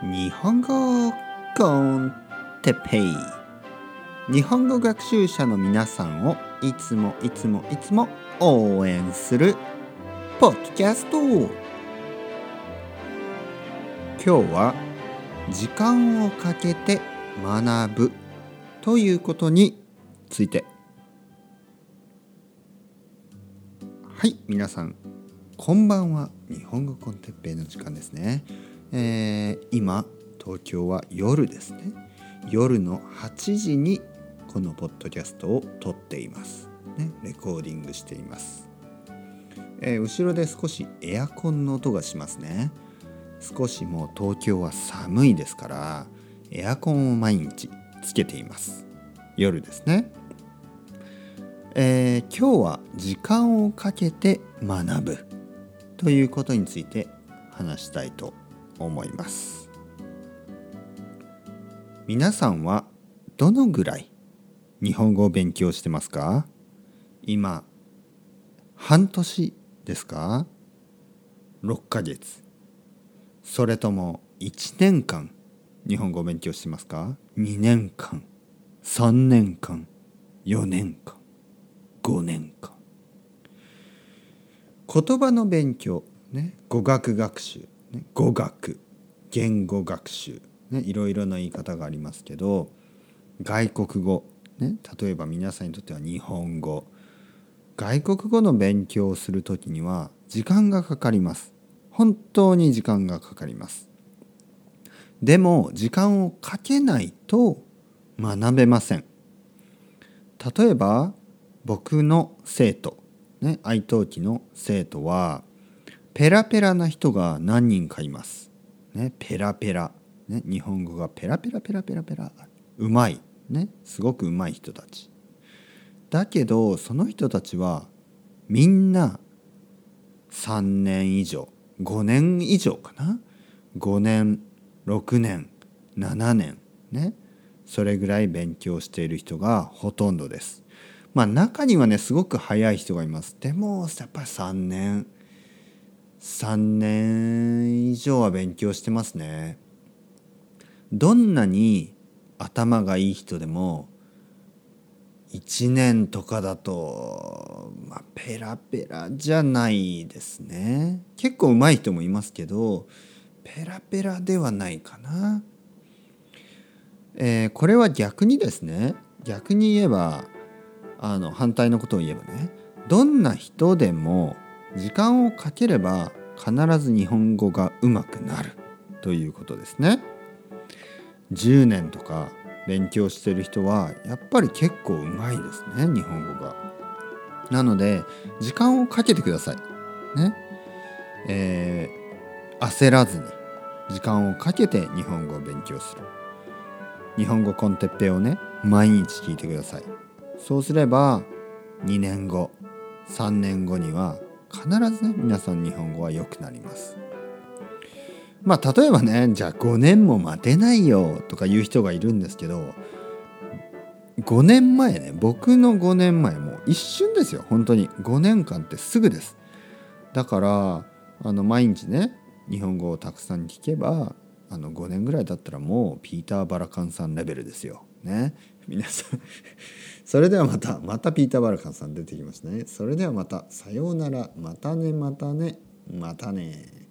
日本語コンテペイ。日本語学習者の皆さんをいつもいつもいつも応援するポッドキャスト。今日は時間をかけて学ぶということについて。はい皆さんこんばんは。日本語コンテッペイの時間ですね。えー、今東京は夜ですね。夜の8時にこのポッドキャストを撮っています、ね、レコーディングしています、えー、後ろで少しエアコンの音がしますね。少しもう東京は寒いですからエアコンを毎日つけています。夜ですね。えー、今日は時間をかけて学ぶということについて話したいと思います。皆さんはどのぐらい日本語を勉強してますか？今半年ですか？6ヶ月。それとも1年間日本語を勉強してますか？2年間。3年間。4年間。5年間。言葉の勉強ね語学学習、語学言語学習、ね、いろいろな言い方がありますけど外国語、ね、例えば皆さんにとっては日本語。外国語の勉強をする時には時間がかかります。本当に時間がかかります。でも時間をかけないと学べません。例えば僕の生徒。ね愛登記の生徒はペラペラな人が何人かいます。ね、ペラペラ、ね、日本語がペラペラペラペラペラうまい、ね、すごくうまい人たち。だけどその人たちはみんな3年以上5年以上かな？5年6年7年ねそれぐらい勉強している人がほとんどです。まあ中にはねすごく早い人がいます。でもやっぱり3年3年以上は勉強してますね。どんなに頭がいい人でも1年とかだと、まあ、ペラペラじゃないですね。結構上手い人もいますけどペラペラではないかな。えー、これは逆にですね逆に言えばあの反対のことを言えばねどんな人でも時間をかければ必ず日本語が上手くなるということですね。10年とか勉強してる人はやっぱり結構うまいですね日本語が。なので時間をかけてください。ね。えー、焦らずに時間をかけて日本語を勉強する。日本語コンテッペをね毎日聞いてください。そうすれば2年後3年後には必ずね皆さん日本語は良くなります。まあ例えばねじゃあ5年も待てないよとか言う人がいるんですけど5年前ね僕の5年前も一瞬ですよ本当に5年間ってすぐです。だからあの毎日ね日本語をたくさん聞けばあの5年ぐらいだったらもうピーター・バラカンさんレベルですよ。ね。皆さん。それではまたまたピーター・バルカンさん出てきますね。それではまた。さようなら。またねまたね。またね。